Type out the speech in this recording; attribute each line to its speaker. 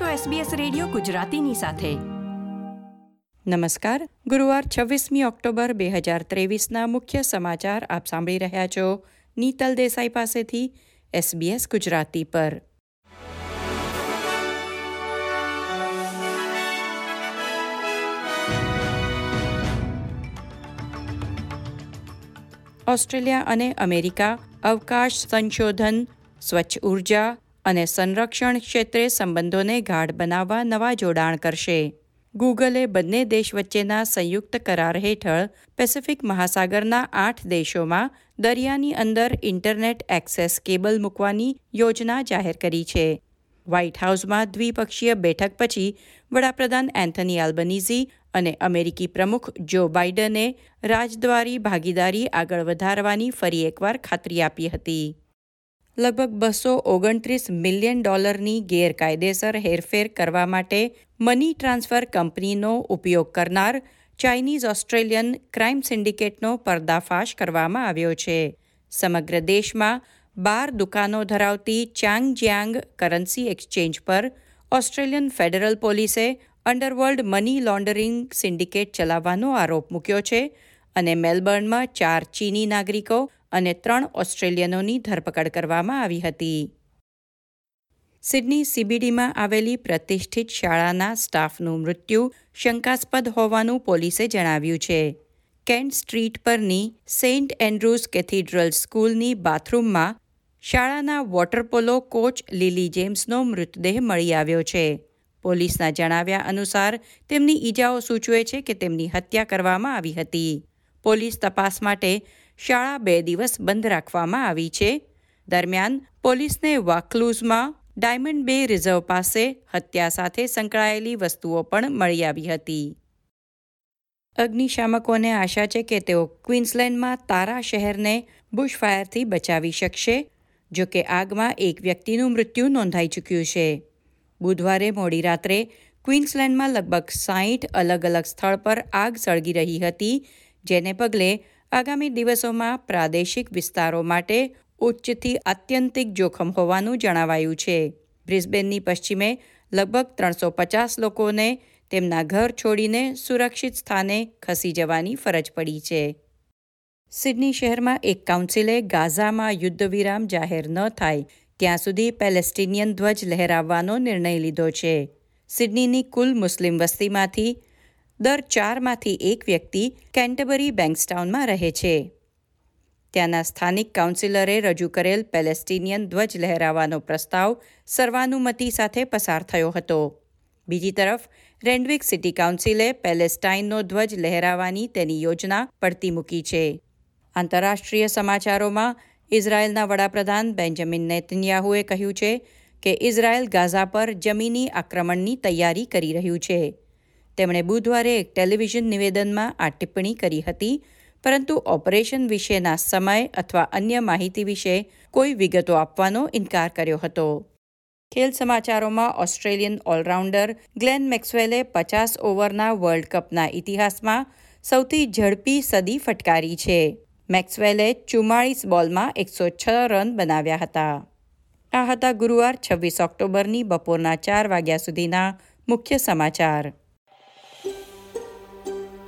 Speaker 1: છો SBS radio ગુજરાતીની સાથે.
Speaker 2: નમસ્કાર. ગુરુવાર છવ્વીસમી ઓક્ટોબર બે હજાર ત્રેવીસના મુખ્ય સમાચાર આપ સાંભળી રહ્યા છો નીતલ દેસાઈ પાસેથી SBS ગુજરાતી પર. ઓસ્ટ્રેલિયા અને અમેરિકા અવકાશ સંશોધન, સ્વચ્છ ઊર્જા અને સંરક્ષણ ક્ષેત્રે સંબંધોને ગાઢ બનાવવા નવા જોડાણ કરશે. ગૂગલે બંને દેશ વચ્ચેના સંયુક્ત કરાર હેઠળ પેસિફિક મહાસાગરના આઠ દેશોમાં દરિયાની અંદર ઇન્ટરનેટ એક્સેસ કેબલ મૂકવાની યોજના જાહેર કરી છે. વ્હાઇટ હાઉસમાં દ્વિપક્ષીય બેઠક પછી વડાપ્રધાન એન્થની આલ્બનીઝી અને અમેરિકી પ્રમુખ જો બાઇડને રાજદ્વારી ભાગીદારી આગળ વધારવાની ફરી એકવાર ખાતરી આપી હતી. લગભગ બસો ઓગણત્રીસ મિલિયન ડોલરની ગેરકાયદેસર હેરફેર કરવા માટે મની ટ્રાન્સફર કંપનીનો ઉપયોગ કરનાર ચાઇનીઝ ઓસ્ટ્રેલિયન ક્રાઇમ સિન્ડિકેટનો પર્દાફાશ કરવામાં આવ્યો છે. સમગ્ર દેશમાં બાર દુકાનો ધરાવતી ચાંગજિયાંગ કરન્સી એક્સચેન્જ પર ઓસ્ટ્રેલિયન ફેડરલ પોલીસે અંડરવર્લ્ડ મની લોન્ડરિંગ સિન્ડિકેટ ચલાવવાનો આરોપ મૂક્યો છે અને મેલબર્નમાં ચાર ચીની નાગરિકો અને ત્રણ ઓસ્ટ્રેલિયનોની ધરપકડ કરવામાં આવી હતી. સિડની સીબીડીમાં આવેલી પ્રતિષ્ઠિત શાળાના સ્ટાફનું મૃત્યુ શંકાસ્પદ હોવાનું પોલીસે જણાવ્યું છે. કેન્ટ સ્ટ્રીટ પરની સેન્ટ એન્ડ્રુઝ કેથીડ્રલ સ્કૂલની બાથરૂમમાં શાળાના વોટરપોલો કોચ લીલી જેમ્સનો મૃતદેહ મળી આવ્યો છે. પોલીસના જણાવ્યા અનુસાર તેમની ઈજાઓ સૂચવે છે કે તેમની હત્યા કરવામાં આવી હતી. પોલીસ તપાસ માટે શાળા બે દિવસ બંધ રાખવામાં આવી છે. દરમિયાન પોલીસને વાકલુઝમાં ડાયમંડ બે રિઝર્વ પાસે હત્યા સાથે સંકળાયેલી વસ્તુઓ પણ મળી આવી હતી. અગ્નિશામકોને આશા છે કે તેઓ ક્વીન્સલેન્ડમાં તારા શહેરને બુશફાયરથી બચાવી શકશે, જો કે આગમાં એક વ્યક્તિનું મૃત્યુ નોંધાઈ ચૂક્યું છે. બુધવારે મોડી રાત્રે ક્વીન્સલેન્ડમાં લગભગ સાહીઠ અલગ અલગ સ્થળ પર આગ સળગી રહી હતી, જેને પગલે આગામી દિવસોમાં પ્રાદેશિક વિસ્તારો માટે ઉચ્ચથી આત્યંતિક જોખમ હોવાનું જણાવાયું છે. બ્રિસ્બેનની પશ્ચિમે લગભગ ત્રણસો પચાસ લોકોને તેમના ઘર છોડીને સુરક્ષિત સ્થાને ખસી જવાની ફરજ પડી છે. સિડની શહેરમાં એક કાઉન્સિલે ગાઝામાં યુદ્ધ વિરામ જાહેર ન થાય, ત્યાં સુધી પેલેસ્ટિનિયન ધ્વજ લહેરાવવાનો નિર્ણય લીધો છે. સિડનીની કુલ મુસ્લિમ વસ્તીમાંથી દર ચારમાંથી એક વ્યક્તિ કેન્ટબરી બેંક્સટાઉનમાં રહે છે. ત્યાંના સ્થાનિક કાઉન્સિલરે રજૂ કરેલ પેલેસ્ટિનિયન ધ્વજ લહેરાવવાનો પ્રસ્તાવ સર્વાનુમતિ સાથે પસાર થયો હતો. બીજી તરફ, રેન્ડવિક સિટી કાઉન્સિલે પેલેસ્ટાઇનનો ધ્વજ લહેરાવવાની તેની યોજના પડતી મૂકી છે. આંતરરાષ્ટ્રીય સમાચારોમાં ઇઝરાયેલના વડાપ્રધાન બેન્જામિન નેતન્યાહુએ કહ્યું છે કે ઇઝરાયેલ ગાઝા પર જમીની આક્રમણની તૈયારી કરી રહ્યું છે. તેમણે બુધવારે એક ટેલિવિઝન નિવેદનમાં આ ટિપ્પણી કરી હતી, પરંતુ ઓપરેશન વિશેના સમય અથવા અન્ય માહિતી વિશે કોઈ વિગતો આપવાનો ઇનકાર કર્યો હતો. ખેલ સમાચારોમાં ઓસ્ટ્રેલિયન ઓલરાઉન્ડર ગ્લેન મેક્સવેલે પચાસ ઓવરના વર્લ્ડ કપના ઇતિહાસમાં સૌથી ઝડપી સદી ફટકારી છે. મેક્સવેલે ચુમ્માળીસ બોલમાં એકસો છ રન બનાવ્યા હતા. આ હતા ગુરુવાર છવ્વીસ ઓક્ટોબરની બપોરના ચાર વાગ્યા સુધીના મુખ્ય સમાચાર.